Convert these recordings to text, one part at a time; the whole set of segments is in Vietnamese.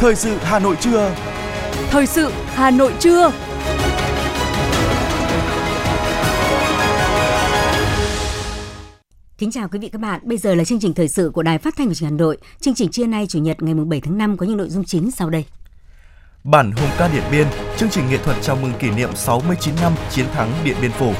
Thời sự Hà Nội trưa. Thời sự Hà Nội trưa. Kính chào quý vị các bạn. Bây giờ là chương trình thời sự của Đài Phát thanh và Truyền hình Hà Nội. Chương trình trưa nay chủ nhật ngày 7 tháng 5 có những nội dung chính sau đây. Bản hùng ca Điện Biên, chương trình nghệ thuật chào mừng kỷ niệm 69 năm chiến thắng Điện Biên Phủ.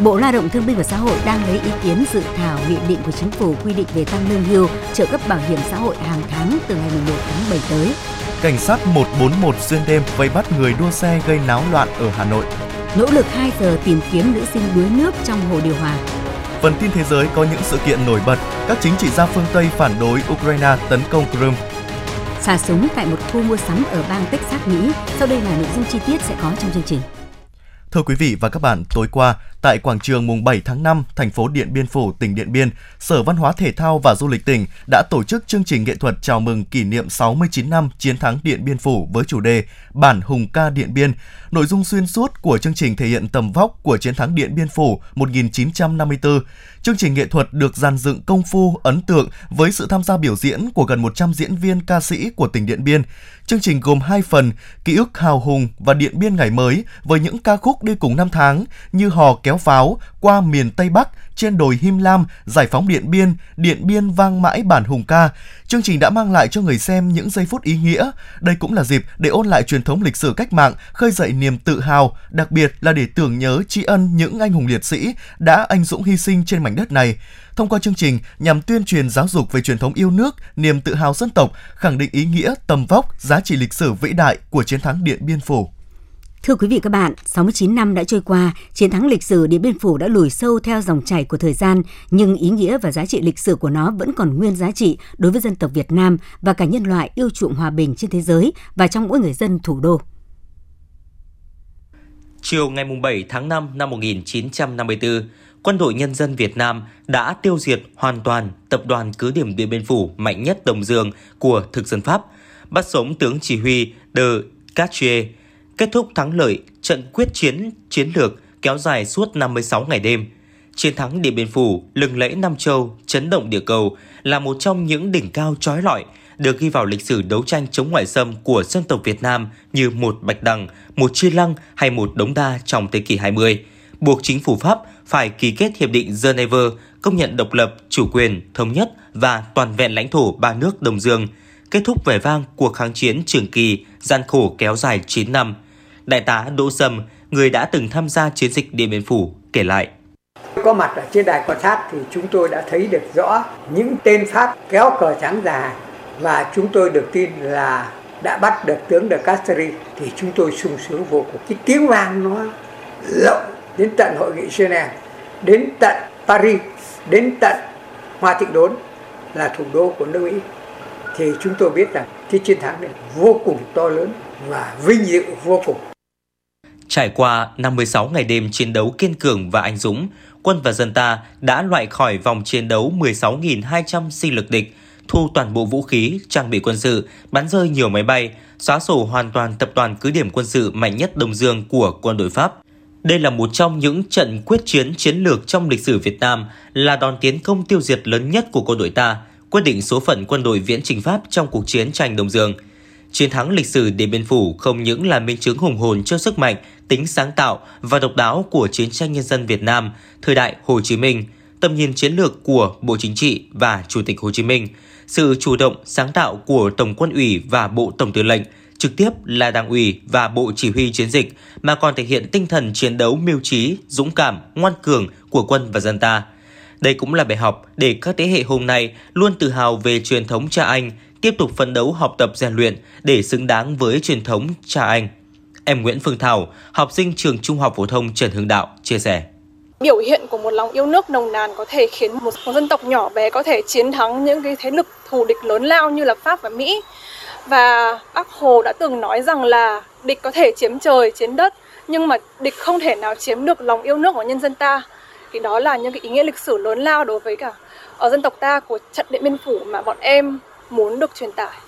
Bộ Lao động Thương binh và Xã hội đang lấy ý kiến dự thảo nghị định của chính phủ quy định về tăng lương hưu, trợ cấp bảo hiểm xã hội hàng tháng từ ngày 1 tháng 7 tới. Cảnh sát 141 xuyên đêm vây bắt người đua xe gây náo loạn ở Hà Nội. Nỗ lực 2 giờ tìm kiếm nữ sinh đuối nước trong hồ điều hòa. Phần tin thế giới có những sự kiện nổi bật, các chính trị gia phương Tây phản đối Ukraine tấn công Crimea. Xả súng tại một khu mua sắm ở bang Texas, Mỹ. Sau đây là nội dung chi tiết sẽ có trong chương trình. Thưa quý vị và các bạn, tối qua, tại quảng trường mùng 7 tháng 5, thành phố Điện Biên Phủ, tỉnh Điện Biên, Sở Văn hóa Thể thao và Du lịch tỉnh đã tổ chức chương trình nghệ thuật chào mừng kỷ niệm 69 năm chiến thắng Điện Biên Phủ với chủ đề Bản Hùng ca Điện Biên. Nội dung xuyên suốt của chương trình thể hiện tầm vóc của chiến thắng Điện Biên Phủ 1954. Chương trình nghệ thuật được dàn dựng công phu, ấn tượng với sự tham gia biểu diễn của gần 100 diễn viên ca sĩ của tỉnh Điện Biên. Chương trình gồm hai phần, ký ức hào hùng và Điện Biên ngày mới với những ca khúc đi cùng năm tháng như Hò kéo pháo, Qua miền Tây Bắc, Trên đồi Him Lam, Giải phóng Điện Biên, Điện Biên vang mãi bản hùng ca. Chương trình đã mang lại cho người xem những giây phút ý nghĩa. Đây cũng là dịp để ôn lại truyền thống lịch sử cách mạng, khơi dậy niềm tự hào, đặc biệt là để tưởng nhớ tri ân những anh hùng liệt sĩ đã anh dũng hy sinh trên mảnh đất này thông qua chương trình nhằm tuyên truyền giáo dục về truyền thống yêu nước, niềm tự hào dân tộc, khẳng định ý nghĩa, tầm vóc, giá trị lịch sử vĩ đại của chiến thắng Điện Biên Phủ. Thưa quý vị các bạn, 69 năm đã trôi qua, chiến thắng lịch sử Điện Biên Phủ đã lùi sâu theo dòng chảy của thời gian, nhưng ý nghĩa và giá trị lịch sử của nó vẫn còn nguyên giá trị đối với dân tộc Việt Nam và cả nhân loại yêu chuộng hòa bình trên thế giới và trong mỗi người dân thủ đô. Chiều ngày 7 tháng 5 năm 1954, Quân đội Nhân dân Việt Nam đã tiêu diệt hoàn toàn tập đoàn cứ điểm Điện Biên Phủ mạnh nhất Đông Dương của thực dân Pháp, bắt sống tướng chỉ huy de Cartier kết thúc thắng lợi trận quyết chiến chiến lược kéo dài suốt 56 ngày đêm. Chiến thắng Điện Biên Phủ, lừng lẫy Nam Châu, chấn động địa cầu là một trong những đỉnh cao trói lọi được ghi vào lịch sử đấu tranh chống ngoại xâm của dân tộc Việt Nam như một bạch đằng, một chi lăng hay một đống đa trong thế kỷ 20 buộc chính phủ Pháp phải ký kết hiệp định Geneva công nhận độc lập, chủ quyền, thống nhất và toàn vẹn lãnh thổ ba nước Đông Dương, kết thúc vẻ vang cuộc kháng chiến trường kỳ, gian khổ kéo dài 9 năm. Đại tá Đỗ Sâm, người đã từng tham gia chiến dịch Điện Biên Phủ, kể lại. Có mặt ở trên đài quan sát thì chúng tôi đã thấy được rõ những tên Pháp kéo cờ trắng già và chúng tôi được tin là đã bắt được tướng de Castries thì chúng tôi sung sướng vô cùng. Cái tiếng vang nó lộng đến tận hội nghị Geneva, đến tận Paris, đến tận Hoa Thịnh Đốn là thủ đô của nước Mỹ thì chúng tôi biết rằng cái chiến thắng này vô cùng to lớn và vinh dự vô cùng. Trải qua 56 ngày đêm chiến đấu kiên cường và anh dũng, quân và dân ta đã loại khỏi vòng chiến đấu 16.200 sinh lực địch, thu toàn bộ vũ khí, trang bị quân sự, bắn rơi nhiều máy bay, xóa sổ hoàn toàn tập đoàn cứ điểm quân sự mạnh nhất Đông Dương của quân đội Pháp. Đây là một trong những trận quyết chiến chiến lược trong lịch sử Việt Nam, là đòn tiến công tiêu diệt lớn nhất của quân đội ta, quyết định số phận quân đội viễn trình Pháp trong cuộc chiến tranh Đông Dương. Chiến thắng lịch sử Điện Biên Phủ không những là minh chứng hùng hồn cho sức mạnh, tính sáng tạo và độc đáo của chiến tranh nhân dân Việt Nam thời đại Hồ Chí Minh, tầm nhìn chiến lược của Bộ Chính trị và Chủ tịch Hồ Chí Minh, sự chủ động sáng tạo của Tổng quân ủy và Bộ Tổng tư lệnh – trực tiếp là đảng ủy và bộ chỉ huy chiến dịch mà còn thể hiện tinh thần chiến đấu mưu trí, dũng cảm, ngoan cường của quân và dân ta. Đây cũng là bài học để các thế hệ hôm nay luôn tự hào về truyền thống cha anh, tiếp tục phấn đấu học tập rèn luyện để xứng đáng với truyền thống cha anh. Em Nguyễn Phương Thảo, học sinh trường Trung học phổ thông Trần Hưng Đạo chia sẻ. Biểu hiện của một lòng yêu nước nồng nàn có thể khiến một, một dân tộc nhỏ bé có thể chiến thắng những cái thế lực thù địch lớn lao như là Pháp và Mỹ. Và Bác Hồ đã từng nói rằng là địch có thể chiếm trời, chiếm đất, nhưng mà địch không thể nào chiếm được lòng yêu nước của nhân dân ta. Thì đó là những cái ý nghĩa lịch sử lớn lao đối với cả ở dân tộc ta của trận Điện Biên Phủ mà bọn em muốn được truyền tải.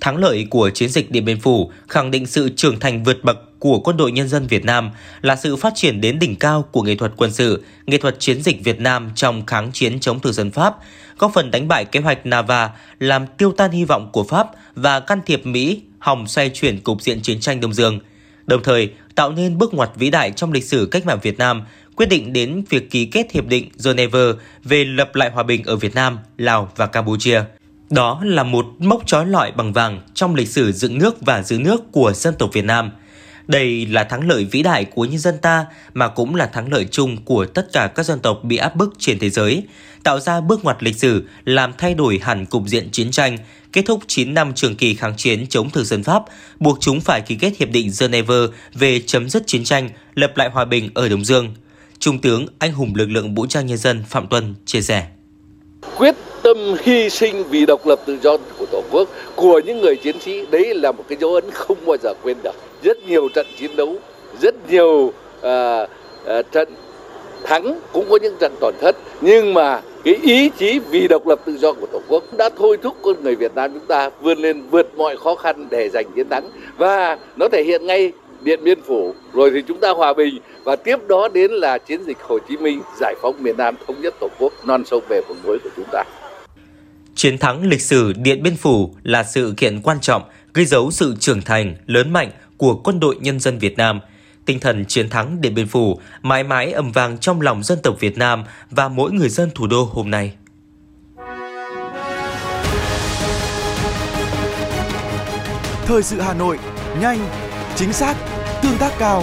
Thắng lợi của chiến dịch Điện Biên Phủ khẳng định sự trưởng thành vượt bậc của quân đội nhân dân Việt Nam là sự phát triển đến đỉnh cao của nghệ thuật quân sự, nghệ thuật chiến dịch Việt Nam trong kháng chiến chống thực dân Pháp, góp phần đánh bại kế hoạch Nava, làm tiêu tan hy vọng của Pháp và can thiệp Mỹ hòng xoay chuyển cục diện chiến tranh Đông Dương. Đồng thời, tạo nên bước ngoặt vĩ đại trong lịch sử cách mạng Việt Nam, quyết định đến việc ký kết Hiệp định Geneva về lập lại hòa bình ở Việt Nam, Lào và Campuchia. Đó là một mốc trói lọi bằng vàng trong lịch sử dựng nước và giữ nước của dân tộc Việt Nam. Đây là thắng lợi vĩ đại của nhân dân ta mà cũng là thắng lợi chung của tất cả các dân tộc bị áp bức trên thế giới, tạo ra bước ngoặt lịch sử, làm thay đổi hẳn cục diện chiến tranh, kết thúc 9 năm trường kỳ kháng chiến chống thực dân Pháp, buộc chúng phải ký kết hiệp định Geneva về chấm dứt chiến tranh, lập lại hòa bình ở Đông Dương. Trung tướng anh hùng lực lượng vũ trang nhân dân Phạm Tuân chia sẻ. Quyết tâm hy sinh vì độc lập tự do của Tổ quốc của những người chiến sĩ. Đấy là một cái dấu ấn không bao giờ quên được. Rất nhiều trận chiến đấu, rất nhiều uh, uh, trận thắng cũng có những trận tổn thất. Nhưng mà cái ý chí vì độc lập tự do của tổ quốc đã thôi thúc con người Việt Nam chúng ta vươn lên vượt mọi khó khăn để giành chiến thắng. Và nó thể hiện ngay Điện Biên Phủ. Rồi thì chúng ta hòa bình và tiếp đó đến là chiến dịch Hồ Chí Minh giải phóng miền Nam thống nhất tổ quốc non sông về vùng núi của chúng ta. Chiến thắng lịch sử Điện Biên Phủ là sự kiện quan trọng ghi dấu sự trưởng thành lớn mạnh của quân đội nhân dân Việt Nam – Tinh thần chiến thắng Điện Biên Phủ mãi mãi ầm vang trong lòng dân tộc Việt Nam và mỗi người dân thủ đô hôm nay. Thời sự Hà Nội, nhanh, chính xác, tương tác cao.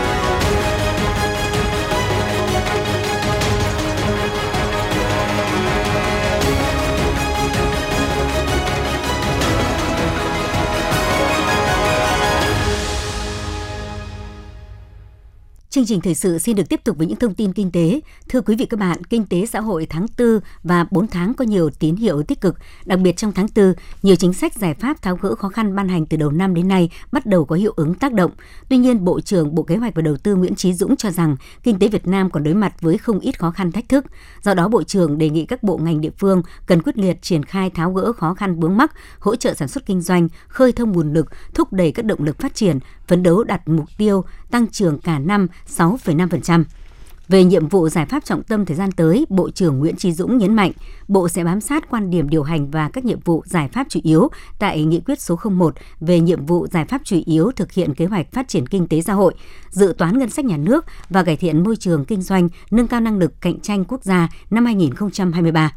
Chương trình thời sự xin được tiếp tục với những thông tin kinh tế. Thưa quý vị các bạn, kinh tế xã hội tháng 4 và 4 tháng có nhiều tín hiệu tích cực. Đặc biệt trong tháng 4, nhiều chính sách giải pháp tháo gỡ khó khăn ban hành từ đầu năm đến nay bắt đầu có hiệu ứng tác động. Tuy nhiên, Bộ trưởng Bộ Kế hoạch và Đầu tư Nguyễn Chí Dũng cho rằng kinh tế Việt Nam còn đối mặt với không ít khó khăn thách thức. Do đó, Bộ trưởng đề nghị các bộ ngành địa phương cần quyết liệt triển khai tháo gỡ khó khăn vướng mắc, hỗ trợ sản xuất kinh doanh, khơi thông nguồn lực, thúc đẩy các động lực phát triển, phấn đấu đạt mục tiêu tăng trưởng cả năm 6,5%. Về nhiệm vụ giải pháp trọng tâm thời gian tới, Bộ trưởng Nguyễn Trí Dũng nhấn mạnh, Bộ sẽ bám sát quan điểm điều hành và các nhiệm vụ giải pháp chủ yếu tại Nghị quyết số 01 về nhiệm vụ giải pháp chủ yếu thực hiện kế hoạch phát triển kinh tế xã hội, dự toán ngân sách nhà nước và cải thiện môi trường kinh doanh, nâng cao năng lực cạnh tranh quốc gia năm 2023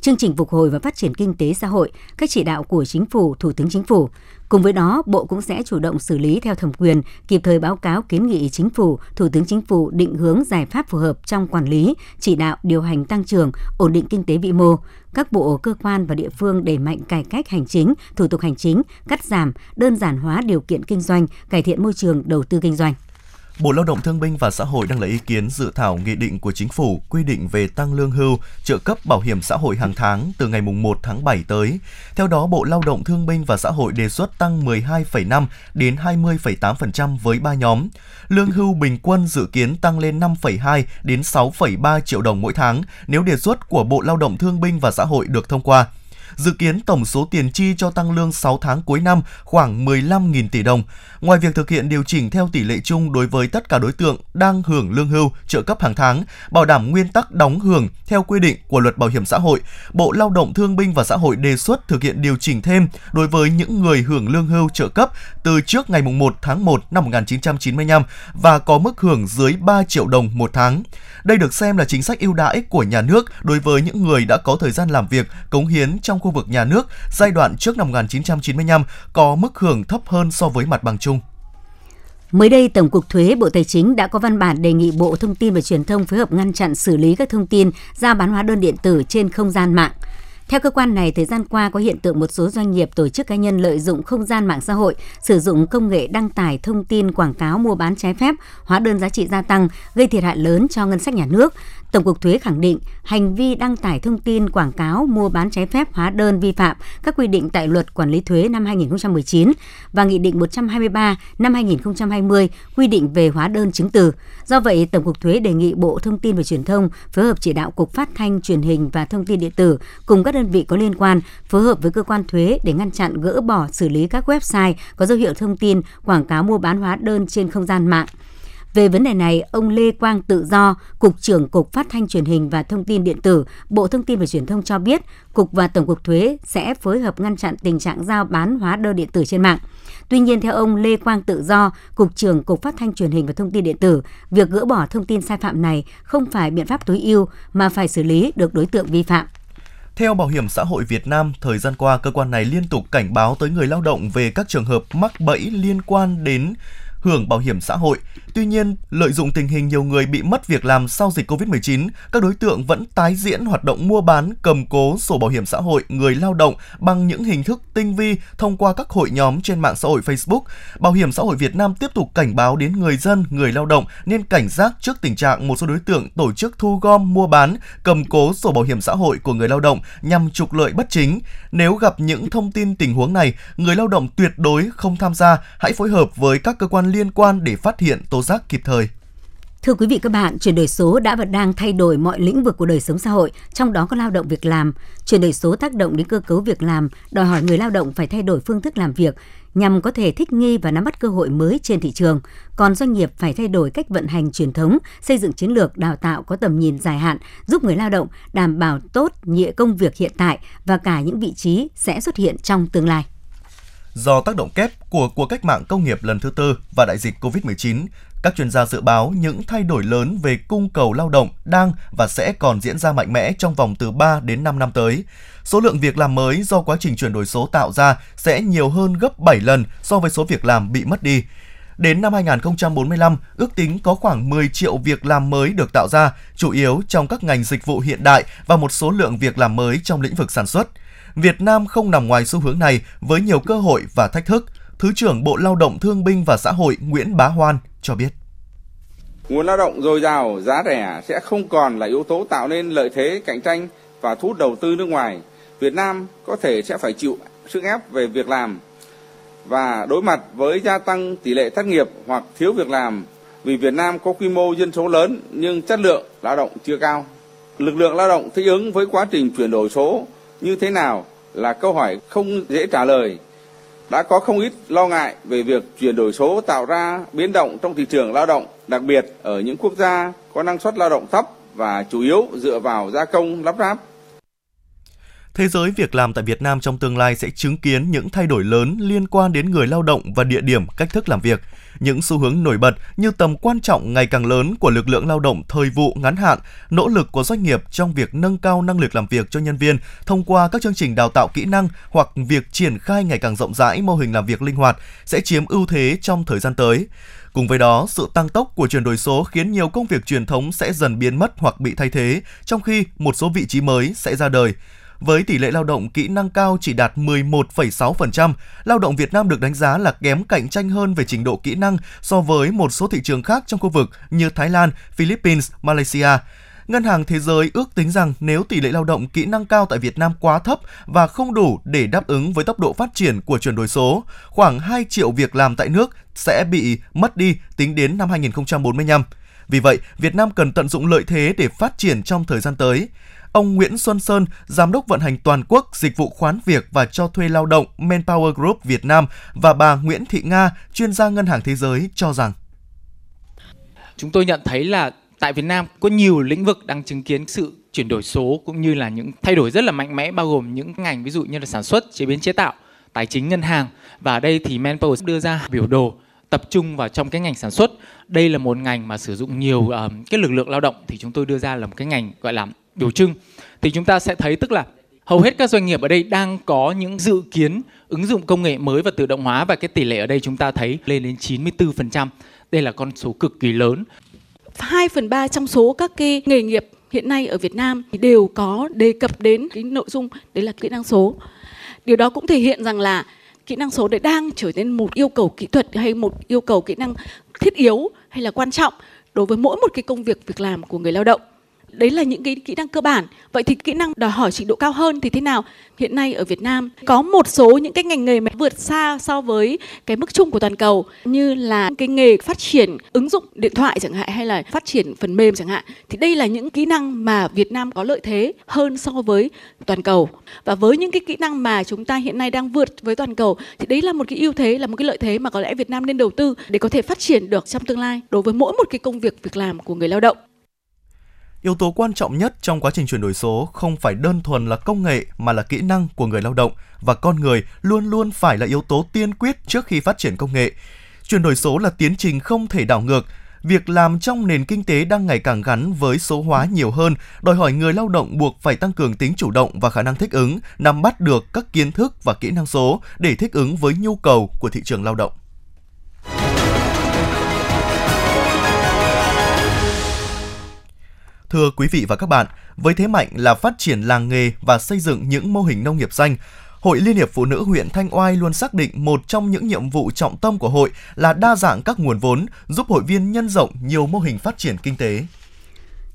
chương trình phục hồi và phát triển kinh tế xã hội, các chỉ đạo của chính phủ, thủ tướng chính phủ. Cùng với đó, Bộ cũng sẽ chủ động xử lý theo thẩm quyền, kịp thời báo cáo kiến nghị chính phủ, thủ tướng chính phủ định hướng giải pháp phù hợp trong quản lý, chỉ đạo điều hành tăng trưởng, ổn định kinh tế vĩ mô. Các bộ, cơ quan và địa phương đẩy mạnh cải cách hành chính, thủ tục hành chính, cắt giảm, đơn giản hóa điều kiện kinh doanh, cải thiện môi trường đầu tư kinh doanh. Bộ Lao động Thương binh và Xã hội đang lấy ý kiến dự thảo nghị định của chính phủ quy định về tăng lương hưu, trợ cấp bảo hiểm xã hội hàng tháng từ ngày 1 tháng 7 tới. Theo đó, Bộ Lao động Thương binh và Xã hội đề xuất tăng 12,5 đến 20,8% với ba nhóm. Lương hưu bình quân dự kiến tăng lên 5,2 đến 6,3 triệu đồng mỗi tháng nếu đề xuất của Bộ Lao động Thương binh và Xã hội được thông qua. Dự kiến tổng số tiền chi cho tăng lương 6 tháng cuối năm khoảng 15.000 tỷ đồng. Ngoài việc thực hiện điều chỉnh theo tỷ lệ chung đối với tất cả đối tượng đang hưởng lương hưu, trợ cấp hàng tháng, bảo đảm nguyên tắc đóng hưởng theo quy định của Luật Bảo hiểm xã hội, Bộ Lao động Thương binh và Xã hội đề xuất thực hiện điều chỉnh thêm đối với những người hưởng lương hưu trợ cấp từ trước ngày 1 tháng 1 năm 1995 và có mức hưởng dưới 3 triệu đồng một tháng. Đây được xem là chính sách ưu đãi của nhà nước đối với những người đã có thời gian làm việc, cống hiến trong khu vực nhà nước giai đoạn trước năm 1995 có mức hưởng thấp hơn so với mặt bằng chung. Mới đây, Tổng cục Thuế Bộ Tài chính đã có văn bản đề nghị Bộ Thông tin và Truyền thông phối hợp ngăn chặn xử lý các thông tin ra bán hóa đơn điện tử trên không gian mạng. Theo cơ quan này, thời gian qua có hiện tượng một số doanh nghiệp tổ chức cá nhân lợi dụng không gian mạng xã hội, sử dụng công nghệ đăng tải thông tin quảng cáo mua bán trái phép, hóa đơn giá trị gia tăng, gây thiệt hại lớn cho ngân sách nhà nước. Tổng cục Thuế khẳng định hành vi đăng tải thông tin quảng cáo mua bán trái phép hóa đơn vi phạm các quy định tại Luật Quản lý thuế năm 2019 và Nghị định 123 năm 2020 quy định về hóa đơn chứng từ. Do vậy, Tổng cục Thuế đề nghị Bộ Thông tin và Truyền thông phối hợp chỉ đạo Cục Phát thanh Truyền hình và Thông tin điện tử cùng các đơn vị có liên quan phối hợp với cơ quan thuế để ngăn chặn gỡ bỏ xử lý các website có dấu hiệu thông tin quảng cáo mua bán hóa đơn trên không gian mạng. Về vấn đề này, ông Lê Quang Tự Do, Cục trưởng Cục Phát thanh Truyền hình và Thông tin Điện tử, Bộ Thông tin và Truyền thông cho biết, Cục và Tổng cục Thuế sẽ phối hợp ngăn chặn tình trạng giao bán hóa đơn điện tử trên mạng. Tuy nhiên, theo ông Lê Quang Tự Do, Cục trưởng Cục Phát thanh Truyền hình và Thông tin Điện tử, việc gỡ bỏ thông tin sai phạm này không phải biện pháp tối ưu mà phải xử lý được đối tượng vi phạm. Theo Bảo hiểm xã hội Việt Nam, thời gian qua cơ quan này liên tục cảnh báo tới người lao động về các trường hợp mắc bẫy liên quan đến hưởng bảo hiểm xã hội. Tuy nhiên, lợi dụng tình hình nhiều người bị mất việc làm sau dịch Covid-19, các đối tượng vẫn tái diễn hoạt động mua bán, cầm cố sổ bảo hiểm xã hội người lao động bằng những hình thức tinh vi thông qua các hội nhóm trên mạng xã hội Facebook. Bảo hiểm xã hội Việt Nam tiếp tục cảnh báo đến người dân, người lao động nên cảnh giác trước tình trạng một số đối tượng tổ chức thu gom, mua bán, cầm cố sổ bảo hiểm xã hội của người lao động nhằm trục lợi bất chính. Nếu gặp những thông tin tình huống này, người lao động tuyệt đối không tham gia, hãy phối hợp với các cơ quan liên quan để phát hiện tố giác kịp thời. Thưa quý vị các bạn, chuyển đổi số đã và đang thay đổi mọi lĩnh vực của đời sống xã hội, trong đó có lao động việc làm. Chuyển đổi số tác động đến cơ cấu việc làm, đòi hỏi người lao động phải thay đổi phương thức làm việc nhằm có thể thích nghi và nắm bắt cơ hội mới trên thị trường. Còn doanh nghiệp phải thay đổi cách vận hành truyền thống, xây dựng chiến lược đào tạo có tầm nhìn dài hạn, giúp người lao động đảm bảo tốt nhẹ công việc hiện tại và cả những vị trí sẽ xuất hiện trong tương lai. Do tác động kép của cuộc cách mạng công nghiệp lần thứ tư và đại dịch COVID-19, các chuyên gia dự báo những thay đổi lớn về cung cầu lao động đang và sẽ còn diễn ra mạnh mẽ trong vòng từ 3 đến 5 năm tới. Số lượng việc làm mới do quá trình chuyển đổi số tạo ra sẽ nhiều hơn gấp 7 lần so với số việc làm bị mất đi. Đến năm 2045, ước tính có khoảng 10 triệu việc làm mới được tạo ra, chủ yếu trong các ngành dịch vụ hiện đại và một số lượng việc làm mới trong lĩnh vực sản xuất. Việt Nam không nằm ngoài xu hướng này với nhiều cơ hội và thách thức. Thứ trưởng Bộ Lao động Thương binh và Xã hội Nguyễn Bá Hoan cho biết. Nguồn lao động dồi dào, giá rẻ sẽ không còn là yếu tố tạo nên lợi thế cạnh tranh và thu hút đầu tư nước ngoài. Việt Nam có thể sẽ phải chịu sức ép về việc làm và đối mặt với gia tăng tỷ lệ thất nghiệp hoặc thiếu việc làm vì Việt Nam có quy mô dân số lớn nhưng chất lượng lao động chưa cao. Lực lượng lao động thích ứng với quá trình chuyển đổi số như thế nào là câu hỏi không dễ trả lời. Đã có không ít lo ngại về việc chuyển đổi số tạo ra biến động trong thị trường lao động, đặc biệt ở những quốc gia có năng suất lao động thấp và chủ yếu dựa vào gia công lắp ráp. Thế giới việc làm tại Việt Nam trong tương lai sẽ chứng kiến những thay đổi lớn liên quan đến người lao động và địa điểm, cách thức làm việc. Những xu hướng nổi bật như tầm quan trọng ngày càng lớn của lực lượng lao động thời vụ ngắn hạn, nỗ lực của doanh nghiệp trong việc nâng cao năng lực làm việc cho nhân viên thông qua các chương trình đào tạo kỹ năng hoặc việc triển khai ngày càng rộng rãi mô hình làm việc linh hoạt sẽ chiếm ưu thế trong thời gian tới. Cùng với đó, sự tăng tốc của chuyển đổi số khiến nhiều công việc truyền thống sẽ dần biến mất hoặc bị thay thế, trong khi một số vị trí mới sẽ ra đời với tỷ lệ lao động kỹ năng cao chỉ đạt 11,6%, lao động Việt Nam được đánh giá là kém cạnh tranh hơn về trình độ kỹ năng so với một số thị trường khác trong khu vực như Thái Lan, Philippines, Malaysia. Ngân hàng Thế giới ước tính rằng nếu tỷ lệ lao động kỹ năng cao tại Việt Nam quá thấp và không đủ để đáp ứng với tốc độ phát triển của chuyển đổi số, khoảng 2 triệu việc làm tại nước sẽ bị mất đi tính đến năm 2045. Vì vậy, Việt Nam cần tận dụng lợi thế để phát triển trong thời gian tới. Ông Nguyễn Xuân Sơn, Giám đốc vận hành toàn quốc dịch vụ khoán việc và cho thuê lao động Manpower Group Việt Nam và bà Nguyễn Thị Nga, chuyên gia Ngân hàng Thế giới cho rằng Chúng tôi nhận thấy là tại Việt Nam có nhiều lĩnh vực đang chứng kiến sự chuyển đổi số cũng như là những thay đổi rất là mạnh mẽ bao gồm những ngành ví dụ như là sản xuất, chế biến chế tạo, tài chính ngân hàng và ở đây thì Manpower đưa ra biểu đồ tập trung vào trong cái ngành sản xuất. Đây là một ngành mà sử dụng nhiều uh, cái lực lượng lao động thì chúng tôi đưa ra là một cái ngành gọi là biểu trưng thì chúng ta sẽ thấy tức là hầu hết các doanh nghiệp ở đây đang có những dự kiến ứng dụng công nghệ mới và tự động hóa và cái tỷ lệ ở đây chúng ta thấy lên đến 94%. Đây là con số cực kỳ lớn. 2 phần 3 trong số các cái nghề nghiệp hiện nay ở Việt Nam thì đều có đề cập đến cái nội dung đấy là kỹ năng số. Điều đó cũng thể hiện rằng là kỹ năng số đấy đang trở nên một yêu cầu kỹ thuật hay một yêu cầu kỹ năng thiết yếu hay là quan trọng đối với mỗi một cái công việc việc làm của người lao động đấy là những cái kỹ năng cơ bản. Vậy thì kỹ năng đòi hỏi trình độ cao hơn thì thế nào? Hiện nay ở Việt Nam có một số những cái ngành nghề mà vượt xa so với cái mức chung của toàn cầu, như là cái nghề phát triển ứng dụng điện thoại chẳng hạn, hay là phát triển phần mềm chẳng hạn. Thì đây là những kỹ năng mà Việt Nam có lợi thế hơn so với toàn cầu. Và với những cái kỹ năng mà chúng ta hiện nay đang vượt với toàn cầu, thì đấy là một cái ưu thế, là một cái lợi thế mà có lẽ Việt Nam nên đầu tư để có thể phát triển được trong tương lai đối với mỗi một cái công việc việc làm của người lao động. Yếu tố quan trọng nhất trong quá trình chuyển đổi số không phải đơn thuần là công nghệ mà là kỹ năng của người lao động và con người luôn luôn phải là yếu tố tiên quyết trước khi phát triển công nghệ. Chuyển đổi số là tiến trình không thể đảo ngược. Việc làm trong nền kinh tế đang ngày càng gắn với số hóa nhiều hơn, đòi hỏi người lao động buộc phải tăng cường tính chủ động và khả năng thích ứng, nắm bắt được các kiến thức và kỹ năng số để thích ứng với nhu cầu của thị trường lao động. Thưa quý vị và các bạn, với thế mạnh là phát triển làng nghề và xây dựng những mô hình nông nghiệp xanh, Hội Liên hiệp Phụ nữ huyện Thanh Oai luôn xác định một trong những nhiệm vụ trọng tâm của hội là đa dạng các nguồn vốn, giúp hội viên nhân rộng nhiều mô hình phát triển kinh tế.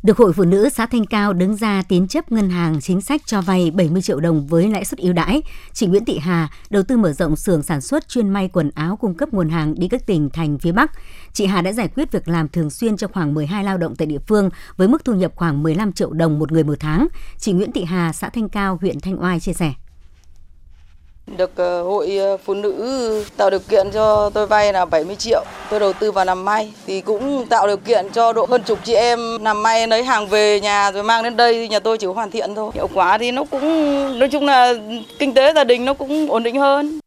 Được Hội Phụ nữ xã Thanh Cao đứng ra tín chấp ngân hàng chính sách cho vay 70 triệu đồng với lãi suất ưu đãi. Chị Nguyễn Thị Hà đầu tư mở rộng xưởng sản xuất chuyên may quần áo cung cấp nguồn hàng đi các tỉnh thành phía Bắc. Chị Hà đã giải quyết việc làm thường xuyên cho khoảng 12 lao động tại địa phương với mức thu nhập khoảng 15 triệu đồng một người một tháng. Chị Nguyễn Thị Hà, xã Thanh Cao, huyện Thanh Oai chia sẻ. Được ờ, hội ờ, phụ nữ tạo điều kiện cho tôi vay là 70 triệu. Tôi đầu tư vào làm may thì cũng tạo điều kiện cho độ hơn chục chị em làm may lấy hàng về nhà rồi mang đến đây nhà tôi chỉ có hoàn thiện thôi. Hiệu quả thì nó cũng nói chung là kinh tế gia đình nó cũng ổn định hơn.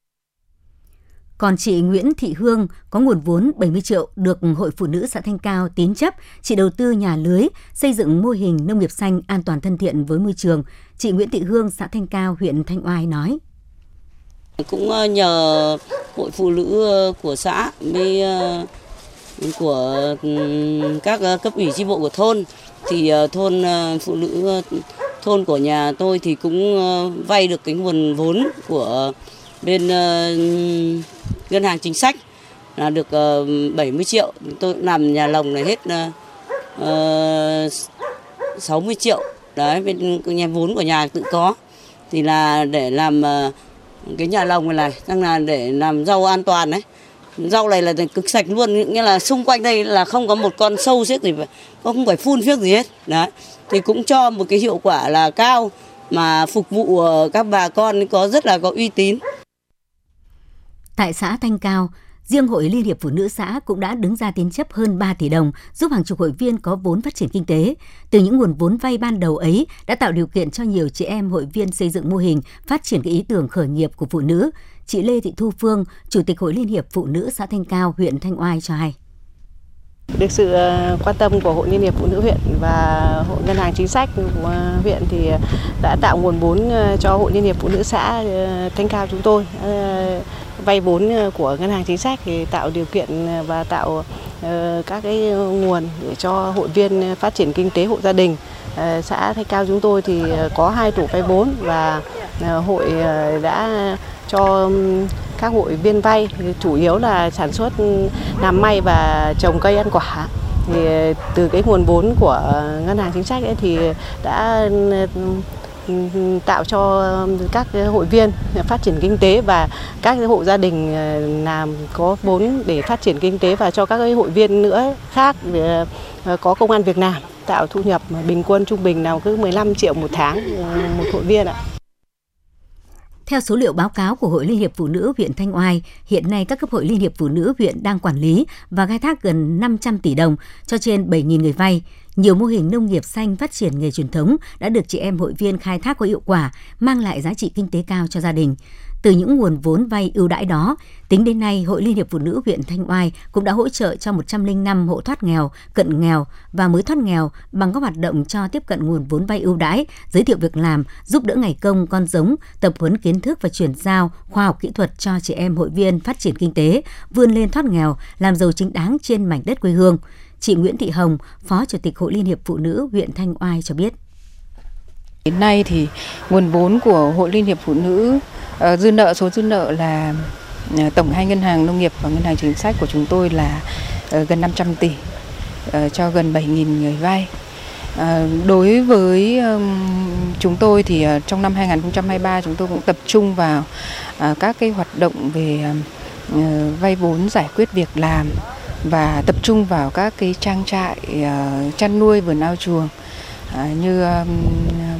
Còn chị Nguyễn Thị Hương có nguồn vốn 70 triệu được Hội Phụ nữ xã Thanh Cao tín chấp, chị đầu tư nhà lưới, xây dựng mô hình nông nghiệp xanh an toàn thân thiện với môi trường. Chị Nguyễn Thị Hương, xã Thanh Cao, huyện Thanh Oai nói. Cũng ờ, nhờ hội phụ nữ ờ, của xã với ờ, của các cấp ủy chi bộ của thôn. Thì thôn phụ nữ thôn của nhà tôi thì cũng vay được cái nguồn vốn của bên ngân hàng chính sách là được 70 triệu. Tôi làm nhà lồng này hết 60 triệu. Đấy, bên nhà vốn của nhà tự có. Thì là để làm cái nhà lồng này này đang là để làm rau an toàn đấy. Rau này là cực sạch luôn, nghĩa là xung quanh đây là không có một con sâu xiết gì, không phải phun phiếc gì hết. Đấy, thì cũng cho một cái hiệu quả là cao, mà phục vụ ờ, các bà con có rất là có uy tín. Tại xã Thanh Cao Riêng Hội Liên hiệp Phụ nữ xã cũng đã đứng ra tiến chấp hơn 3 tỷ đồng, giúp hàng chục hội viên có vốn phát triển kinh tế. Từ những nguồn vốn vay ban đầu ấy đã tạo điều kiện cho nhiều chị em hội viên xây dựng mô hình, phát triển cái ý tưởng khởi nghiệp của phụ nữ. Chị Lê Thị Thu Phương, Chủ tịch Hội Liên hiệp Phụ nữ xã Thanh Cao, huyện Thanh Oai cho hay. Được sự ờ, quan tâm của Hội Liên hiệp Phụ nữ huyện và Hội Ngân hàng Chính sách của ờ, huyện thì đã tạo nguồn vốn ờ, cho Hội Liên hiệp Phụ nữ xã Thanh Cao chúng tôi vay vốn ờ, của ngân hàng chính sách thì tạo điều kiện ờ, và tạo ờ, các cái nguồn để cho hội viên phát triển kinh tế hộ gia đình. Xã Thái Cao chúng tôi thì có hai tổ vay vốn và hội đã cho các hội viên vay chủ yếu là sản xuất làm may và trồng cây ăn quả thì từ cái nguồn vốn của ngân hàng chính sách ấy thì đã tạo cho các hội viên phát triển kinh tế và các hộ gia đình ờ, làm có vốn để phát triển kinh tế và cho các hội viên nữa khác ờ, ờ, có công an việc làm tạo thu nhập bình quân trung bình nào cứ 15 triệu một tháng một hội viên ạ. Theo số liệu báo cáo của Hội Liên hiệp Phụ nữ huyện Thanh Oai, hiện nay các cấp hội Liên hiệp Phụ nữ huyện đang quản lý và khai thác gần 500 tỷ đồng cho trên 7.000 người vay. Nhiều mô hình nông nghiệp xanh phát triển nghề truyền thống đã được chị em hội viên khai thác có hiệu quả, mang lại giá trị kinh tế cao cho gia đình. Từ những nguồn vốn vay ưu đãi đó, tính đến nay, Hội Liên hiệp Phụ nữ huyện Thanh Oai cũng đã hỗ trợ cho 105 hộ thoát nghèo, cận nghèo và mới thoát nghèo bằng các hoạt động cho tiếp cận nguồn vốn vay ưu đãi, giới thiệu việc làm, giúp đỡ ngày công, con giống, tập huấn kiến thức và chuyển giao khoa học kỹ thuật cho chị em hội viên phát triển kinh tế, vươn lên thoát nghèo, làm giàu chính đáng trên mảnh đất quê hương. Chị Nguyễn Thị Hồng, Phó Chủ tịch Hội Liên hiệp Phụ nữ huyện Thanh Oai cho biết. Đến nay thì nguồn vốn của Hội Liên hiệp Phụ nữ uh, dư nợ số dư nợ là uh, tổng hai ngân hàng nông nghiệp và ngân hàng chính sách của chúng tôi là uh, gần 500 tỷ cho gần 7.000 người vay. Đối với chúng tôi thì trong năm 2023 chúng tôi cũng tập trung vào các cái hoạt động về vay vốn giải quyết việc làm và tập trung vào các cái trang trại uh, chăn nuôi vườn ao chuồng uh, như um,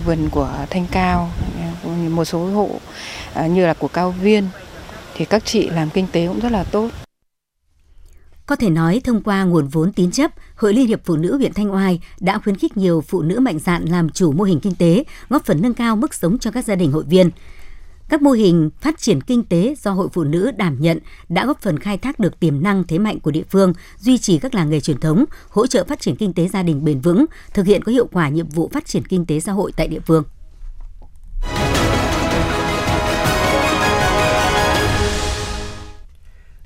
vườn của Thanh Cao, một số hộ uh, như là của Cao Viên thì các chị làm kinh tế cũng rất là tốt. Có thể nói thông qua nguồn vốn tín chấp, Hội Liên hiệp Phụ nữ huyện Thanh Oai đã khuyến khích nhiều phụ nữ mạnh dạn làm chủ mô hình kinh tế, góp phần nâng cao mức sống cho các gia đình hội viên. Các mô hình phát triển kinh tế do Hội Phụ nữ đảm nhận đã góp phần khai thác được tiềm năng thế mạnh của địa phương, duy trì các làng nghề truyền thống, hỗ trợ phát triển kinh tế gia đình bền vững, thực hiện có hiệu quả nhiệm vụ phát triển kinh tế xã hội tại địa phương.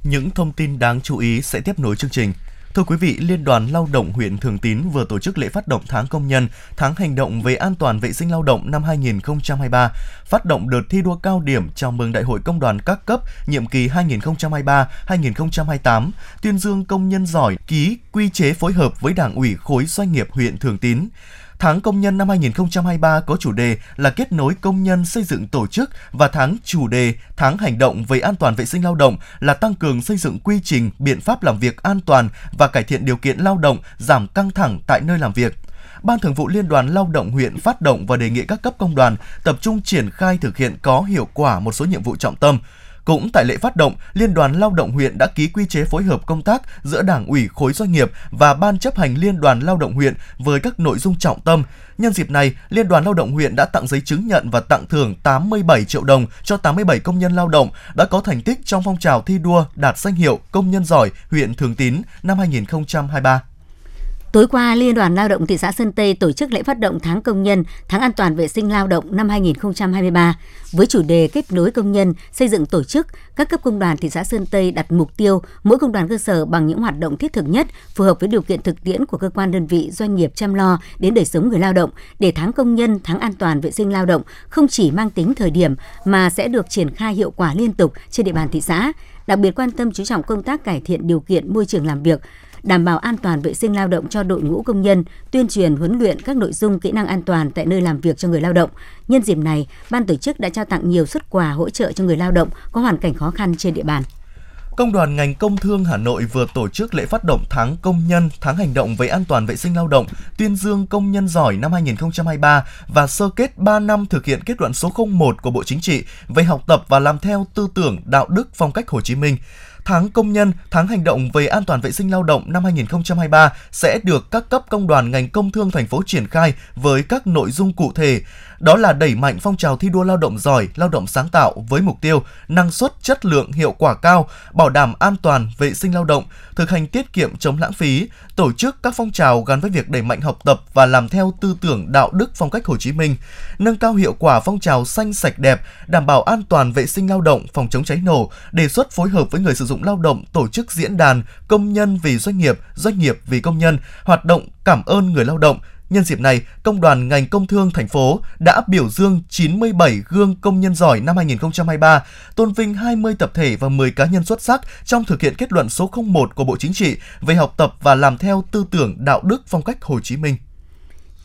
Những thông tin đáng chú ý sẽ tiếp nối chương trình. Thưa quý vị, Liên đoàn Lao động huyện Thường Tín vừa tổ chức lễ phát động tháng công nhân, tháng hành động về an toàn vệ sinh lao động năm 2023, phát động đợt thi đua cao điểm chào mừng Đại hội Công đoàn các cấp nhiệm kỳ 2023-2028, tuyên dương công nhân giỏi, ký quy chế phối hợp với Đảng ủy khối doanh nghiệp huyện Thường Tín. Tháng công nhân năm 2023 có chủ đề là kết nối công nhân xây dựng tổ chức và tháng chủ đề tháng hành động về an toàn vệ sinh lao động là tăng cường xây dựng quy trình, biện pháp làm việc an toàn và cải thiện điều kiện lao động, giảm căng thẳng tại nơi làm việc. Ban Thường vụ Liên đoàn Lao động huyện phát động và đề nghị các cấp công đoàn tập trung triển khai thực hiện có hiệu quả một số nhiệm vụ trọng tâm, cũng tại lễ phát động, Liên đoàn Lao động huyện đã ký quy chế phối hợp công tác giữa Đảng ủy khối doanh nghiệp và Ban chấp hành Liên đoàn Lao động huyện với các nội dung trọng tâm. Nhân dịp này, Liên đoàn Lao động huyện đã tặng giấy chứng nhận và tặng thưởng 87 triệu đồng cho 87 công nhân lao động đã có thành tích trong phong trào thi đua đạt danh hiệu công nhân giỏi huyện Thường Tín năm 2023. Tối qua, Liên đoàn Lao động thị xã Sơn Tây tổ chức lễ phát động tháng công nhân, tháng an toàn vệ sinh lao động năm 2023 với chủ đề kết nối công nhân, xây dựng tổ chức. Các cấp công đoàn thị xã Sơn Tây đặt mục tiêu mỗi công đoàn cơ sở bằng những hoạt động thiết thực nhất, phù hợp với điều kiện thực tiễn của cơ quan đơn vị doanh nghiệp chăm lo đến đời sống người lao động. Để tháng công nhân, tháng an toàn vệ sinh lao động không chỉ mang tính thời điểm mà sẽ được triển khai hiệu quả liên tục trên địa bàn thị xã. Đặc biệt quan tâm chú trọng công tác cải thiện điều kiện môi trường làm việc, đảm bảo an toàn vệ sinh lao động cho đội ngũ công nhân, tuyên truyền huấn luyện các nội dung kỹ năng an toàn tại nơi làm việc cho người lao động. Nhân dịp này, ban tổ chức đã trao tặng nhiều xuất quà hỗ trợ cho người lao động có hoàn cảnh khó khăn trên địa bàn. Công đoàn ngành công thương Hà Nội vừa tổ chức lễ phát động tháng công nhân, tháng hành động về an toàn vệ sinh lao động, tuyên dương công nhân giỏi năm 2023 và sơ kết 3 năm thực hiện kết luận số 01 của Bộ Chính trị về học tập và làm theo tư tưởng, đạo đức, phong cách Hồ Chí Minh tháng công nhân, tháng hành động về an toàn vệ sinh lao động năm 2023 sẽ được các cấp công đoàn ngành công thương thành phố triển khai với các nội dung cụ thể. Đó là đẩy mạnh phong trào thi đua lao động giỏi, lao động sáng tạo với mục tiêu năng suất, chất lượng, hiệu quả cao, bảo đảm an toàn vệ sinh lao động, thực hành tiết kiệm chống lãng phí, tổ chức các phong trào gắn với việc đẩy mạnh học tập và làm theo tư tưởng đạo đức phong cách Hồ Chí Minh, nâng cao hiệu quả phong trào xanh sạch đẹp, đảm bảo an toàn vệ sinh lao động, phòng chống cháy nổ, đề xuất phối hợp với người sử dụng dụng lao động tổ chức diễn đàn công nhân vì doanh nghiệp, doanh nghiệp vì công nhân, hoạt động cảm ơn người lao động, Nhân dịp này, Công đoàn ngành công thương thành phố đã biểu dương 97 gương công nhân giỏi năm 2023, tôn vinh 20 tập thể và 10 cá nhân xuất sắc trong thực hiện kết luận số 01 của Bộ Chính trị về học tập và làm theo tư tưởng đạo đức phong cách Hồ Chí Minh.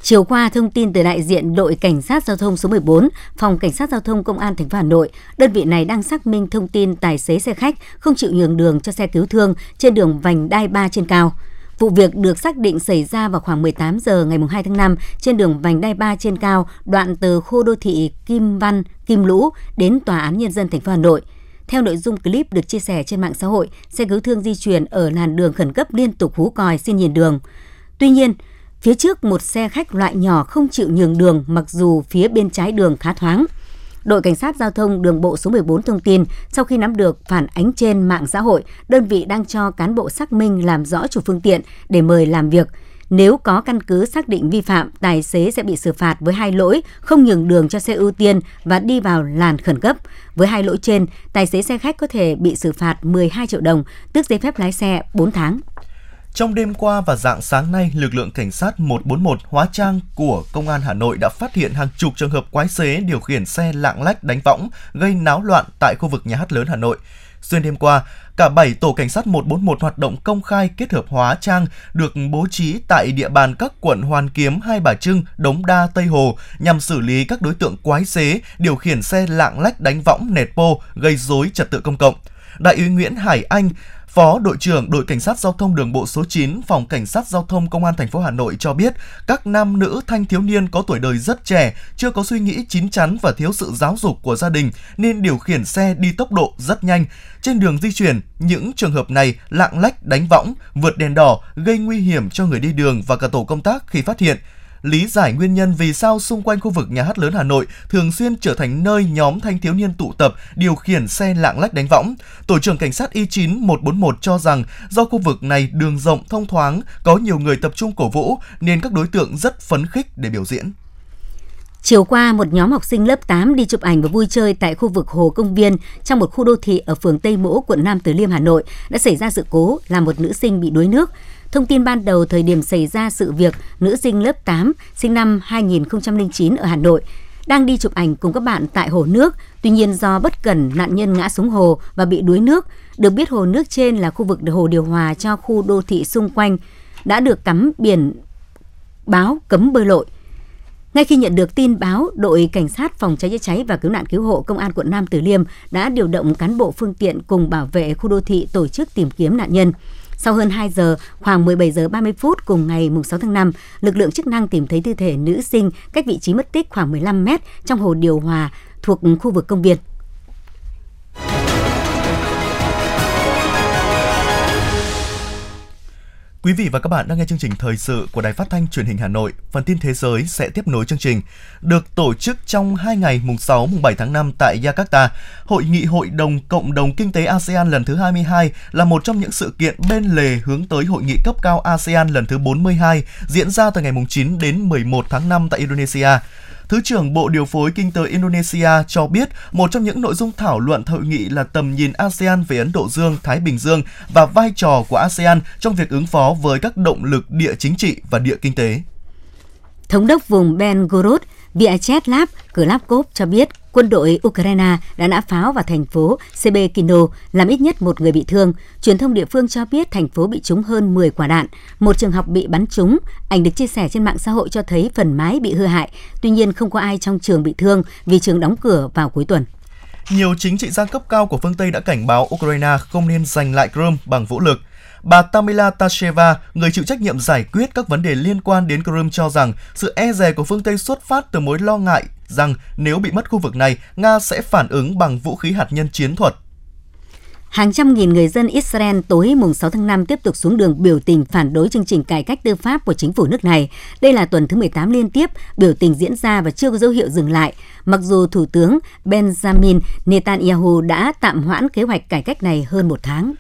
Chiều qua, thông tin từ đại diện đội cảnh sát giao thông số 14, phòng cảnh sát giao thông công an thành phố Hà Nội, đơn vị này đang xác minh thông tin tài xế xe khách không chịu nhường đường cho xe cứu thương trên đường vành đai 3 trên cao. Vụ việc được xác định xảy ra vào khoảng 18 giờ ngày 2 tháng 5 trên đường vành đai 3 trên cao, đoạn từ khu đô thị Kim Văn, Kim Lũ đến Tòa án Nhân dân thành phố Hà Nội. Theo nội dung clip được chia sẻ trên mạng xã hội, xe cứu thương di chuyển ở làn đường khẩn cấp liên tục hú còi xin nhìn đường. Tuy nhiên, phía trước một xe khách loại nhỏ không chịu nhường đường mặc dù phía bên trái đường khá thoáng. Đội Cảnh sát Giao thông đường bộ số 14 thông tin, sau khi nắm được phản ánh trên mạng xã hội, đơn vị đang cho cán bộ xác minh làm rõ chủ phương tiện để mời làm việc. Nếu có căn cứ xác định vi phạm, tài xế sẽ bị xử phạt với hai lỗi không nhường đường cho xe ưu tiên và đi vào làn khẩn cấp. Với hai lỗi trên, tài xế xe khách có thể bị xử phạt 12 triệu đồng, tước giấy phép lái xe 4 tháng. Trong đêm qua và dạng sáng nay, lực lượng cảnh sát 141 hóa trang của Công an Hà Nội đã phát hiện hàng chục trường hợp quái xế điều khiển xe lạng lách đánh võng gây náo loạn tại khu vực nhà hát lớn Hà Nội. Xuyên đêm qua, cả 7 tổ cảnh sát 141 hoạt động công khai kết hợp hóa trang được bố trí tại địa bàn các quận Hoàn Kiếm, Hai Bà Trưng, Đống Đa, Tây Hồ nhằm xử lý các đối tượng quái xế điều khiển xe lạng lách đánh võng nẹt pô gây rối trật tự công cộng. Đại úy Nguyễn Hải Anh, Phó đội trưởng đội cảnh sát giao thông đường bộ số 9, phòng cảnh sát giao thông công an thành phố Hà Nội cho biết, các nam nữ thanh thiếu niên có tuổi đời rất trẻ, chưa có suy nghĩ chín chắn và thiếu sự giáo dục của gia đình nên điều khiển xe đi tốc độ rất nhanh. Trên đường di chuyển, những trường hợp này lạng lách đánh võng, vượt đèn đỏ gây nguy hiểm cho người đi đường và cả tổ công tác khi phát hiện lý giải nguyên nhân vì sao xung quanh khu vực nhà hát lớn Hà Nội thường xuyên trở thành nơi nhóm thanh thiếu niên tụ tập điều khiển xe lạng lách đánh võng. Tổ trưởng cảnh sát Y9 141 cho rằng do khu vực này đường rộng thông thoáng, có nhiều người tập trung cổ vũ nên các đối tượng rất phấn khích để biểu diễn. Chiều qua, một nhóm học sinh lớp 8 đi chụp ảnh và vui chơi tại khu vực Hồ Công Viên trong một khu đô thị ở phường Tây Mỗ, quận Nam Từ Liêm, Hà Nội đã xảy ra sự cố làm một nữ sinh bị đuối nước. Thông tin ban đầu thời điểm xảy ra sự việc, nữ sinh lớp 8 sinh năm 2009 ở Hà Nội đang đi chụp ảnh cùng các bạn tại hồ nước. Tuy nhiên do bất cẩn, nạn nhân ngã xuống hồ và bị đuối nước. Được biết hồ nước trên là khu vực hồ điều hòa cho khu đô thị xung quanh đã được cắm biển báo cấm bơi lội. Ngay khi nhận được tin báo, đội cảnh sát phòng cháy chữa cháy và cứu nạn cứu hộ công an quận Nam Từ Liêm đã điều động cán bộ phương tiện cùng bảo vệ khu đô thị tổ chức tìm kiếm nạn nhân. Sau hơn 2 giờ, khoảng 17 giờ 30 phút cùng ngày 6 tháng 5, lực lượng chức năng tìm thấy thi thể nữ sinh cách vị trí mất tích khoảng 15 mét trong hồ điều hòa thuộc khu vực công viên. Quý vị và các bạn đang nghe chương trình thời sự của Đài Phát thanh Truyền hình Hà Nội. Phần tin thế giới sẽ tiếp nối chương trình. Được tổ chức trong 2 ngày mùng 6 mùng 7 tháng 5 tại Jakarta, Hội nghị Hội đồng Cộng đồng Kinh tế ASEAN lần thứ 22 là một trong những sự kiện bên lề hướng tới Hội nghị cấp cao ASEAN lần thứ 42 diễn ra từ ngày mùng 9 đến 11 tháng 5 tại Indonesia. Thứ trưởng Bộ Điều phối Kinh tế Indonesia cho biết một trong những nội dung thảo luận hội nghị là tầm nhìn ASEAN về Ấn Độ Dương, Thái Bình Dương và vai trò của ASEAN trong việc ứng phó với các động lực địa chính trị và địa kinh tế. Thống đốc vùng Ben Gorod Vyacheslav Krapkov cho biết quân đội Ukraine đã nã pháo vào thành phố Sebekino, làm ít nhất một người bị thương. Truyền thông địa phương cho biết thành phố bị trúng hơn 10 quả đạn. Một trường học bị bắn trúng. Ảnh được chia sẻ trên mạng xã hội cho thấy phần mái bị hư hại. Tuy nhiên không có ai trong trường bị thương vì trường đóng cửa vào cuối tuần. Nhiều chính trị gia cấp cao của phương Tây đã cảnh báo Ukraine không nên giành lại Crimea bằng vũ lực – Bà Tamila Tasheva, người chịu trách nhiệm giải quyết các vấn đề liên quan đến Crimea cho rằng sự e dè của phương Tây xuất phát từ mối lo ngại rằng nếu bị mất khu vực này, Nga sẽ phản ứng bằng vũ khí hạt nhân chiến thuật. Hàng trăm nghìn người dân Israel tối mùng 6 tháng 5 tiếp tục xuống đường biểu tình phản đối chương trình cải cách tư pháp của chính phủ nước này. Đây là tuần thứ 18 liên tiếp biểu tình diễn ra và chưa có dấu hiệu dừng lại, mặc dù Thủ tướng Benjamin Netanyahu đã tạm hoãn kế hoạch cải cách này hơn một tháng.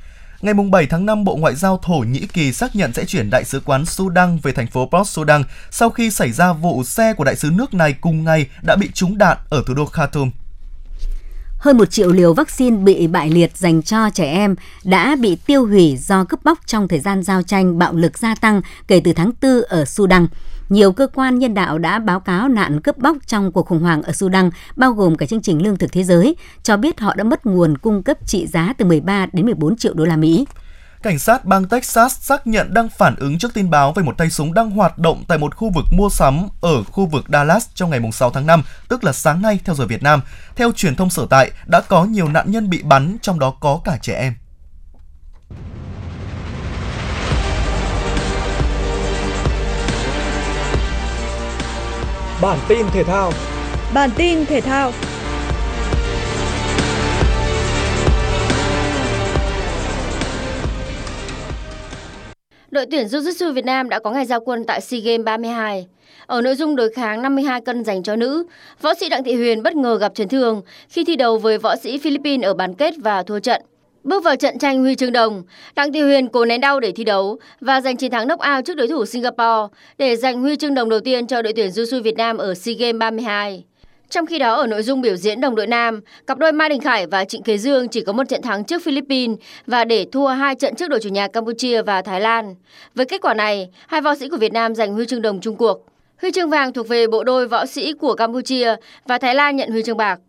Ngày 7 tháng 5, Bộ Ngoại giao Thổ Nhĩ Kỳ xác nhận sẽ chuyển đại sứ quán Sudan về thành phố Port Sudan sau khi xảy ra vụ xe của đại sứ nước này cùng ngày đã bị trúng đạn ở thủ đô Khartoum. Hơn một triệu liều vaccine bị bại liệt dành cho trẻ em đã bị tiêu hủy do cướp bóc trong thời gian giao tranh bạo lực gia tăng kể từ tháng 4 ở Sudan. Nhiều cơ quan nhân đạo đã báo cáo nạn cướp bóc trong cuộc khủng hoảng ở Sudan, bao gồm cả chương trình lương thực thế giới, cho biết họ đã mất nguồn cung cấp trị giá từ 13 đến 14 triệu đô la Mỹ. Cảnh sát bang Texas xác nhận đang phản ứng trước tin báo về một tay súng đang hoạt động tại một khu vực mua sắm ở khu vực Dallas trong ngày 6 tháng 5, tức là sáng nay theo giờ Việt Nam. Theo truyền thông sở tại, đã có nhiều nạn nhân bị bắn, trong đó có cả trẻ em. Bản tin thể thao. Bản tin thể thao. Đội tuyển Jiu-Jitsu Việt Nam đã có ngày giao quân tại SEA Games 32. Ở nội dung đối kháng 52 cân dành cho nữ, võ sĩ Đặng Thị Huyền bất ngờ gặp chấn thương khi thi đấu với võ sĩ Philippines ở bán kết và thua trận. Bước vào trận tranh huy chương đồng, Đặng Thị Huyền cố nén đau để thi đấu và giành chiến thắng knockout trước đối thủ Singapore để giành huy chương đồng đầu tiên cho đội tuyển Jiu-Jitsu Việt Nam ở SEA Games 32. Trong khi đó ở nội dung biểu diễn đồng đội nam, cặp đôi Mai Đình Khải và Trịnh Kế Dương chỉ có một trận thắng trước Philippines và để thua hai trận trước đội chủ nhà Campuchia và Thái Lan. Với kết quả này, hai võ sĩ của Việt Nam giành huy chương đồng chung cuộc. Huy chương vàng thuộc về bộ đôi võ sĩ của Campuchia và Thái Lan nhận huy chương bạc.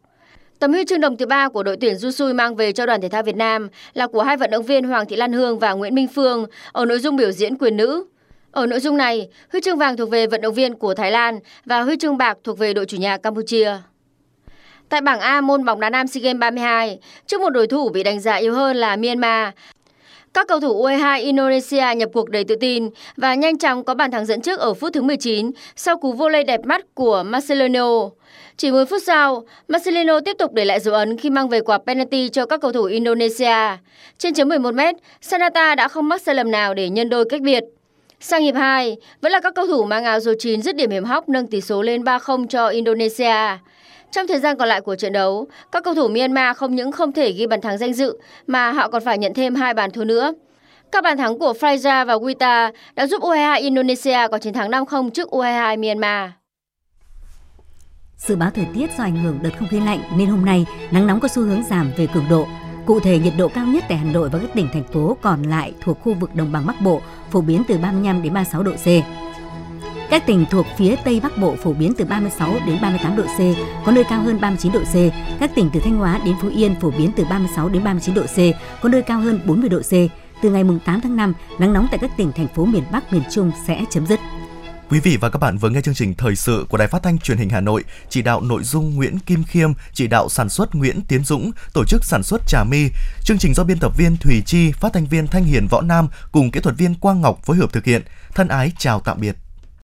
Tấm huy chương đồng thứ ba của đội tuyển Jusui mang về cho đoàn thể thao Việt Nam là của hai vận động viên Hoàng Thị Lan Hương và Nguyễn Minh Phương ở nội dung biểu diễn quyền nữ. Ở nội dung này, huy chương vàng thuộc về vận động viên của Thái Lan và huy chương bạc thuộc về đội chủ nhà Campuchia. Tại bảng A môn bóng đá nam SEA Games 32, trước một đối thủ bị đánh giá yếu hơn là Myanmar, các cầu thủ U22 Indonesia nhập cuộc đầy tự tin và nhanh chóng có bàn thắng dẫn trước ở phút thứ 19 sau cú volley đẹp mắt của Marcelino. Chỉ 10 phút sau, Marcelino tiếp tục để lại dấu ấn khi mang về quả penalty cho các cầu thủ Indonesia. Trên chấm 11m, Sanata đã không mắc sai lầm nào để nhân đôi cách biệt. Sang hiệp 2, vẫn là các cầu thủ mang áo số 9 dứt điểm hiểm hóc nâng tỷ số lên 3-0 cho Indonesia. Trong thời gian còn lại của trận đấu, các cầu thủ Myanmar không những không thể ghi bàn thắng danh dự mà họ còn phải nhận thêm hai bàn thua nữa. Các bàn thắng của Fraser và Wita đã giúp U22 Indonesia có chiến thắng 5-0 trước U22 Myanmar. Dự báo thời tiết do ảnh hưởng đợt không khí lạnh nên hôm nay nắng nóng có xu hướng giảm về cường độ. Cụ thể nhiệt độ cao nhất tại Hà Nội và các tỉnh thành phố còn lại thuộc khu vực đồng bằng Bắc Bộ phổ biến từ 35 đến 36 độ C. Các tỉnh thuộc phía Tây Bắc Bộ phổ biến từ 36 đến 38 độ C, có nơi cao hơn 39 độ C. Các tỉnh từ Thanh Hóa đến Phú Yên phổ biến từ 36 đến 39 độ C, có nơi cao hơn 40 độ C. Từ ngày 8 tháng 5, nắng nóng tại các tỉnh thành phố miền Bắc miền Trung sẽ chấm dứt. Quý vị và các bạn vừa nghe chương trình thời sự của Đài Phát thanh Truyền hình Hà Nội, chỉ đạo nội dung Nguyễn Kim Khiêm, chỉ đạo sản xuất Nguyễn Tiến Dũng, tổ chức sản xuất Trà My. Chương trình do biên tập viên Thùy Chi, phát thanh viên Thanh Hiền Võ Nam cùng kỹ thuật viên Quang Ngọc phối hợp thực hiện. Thân ái chào tạm biệt.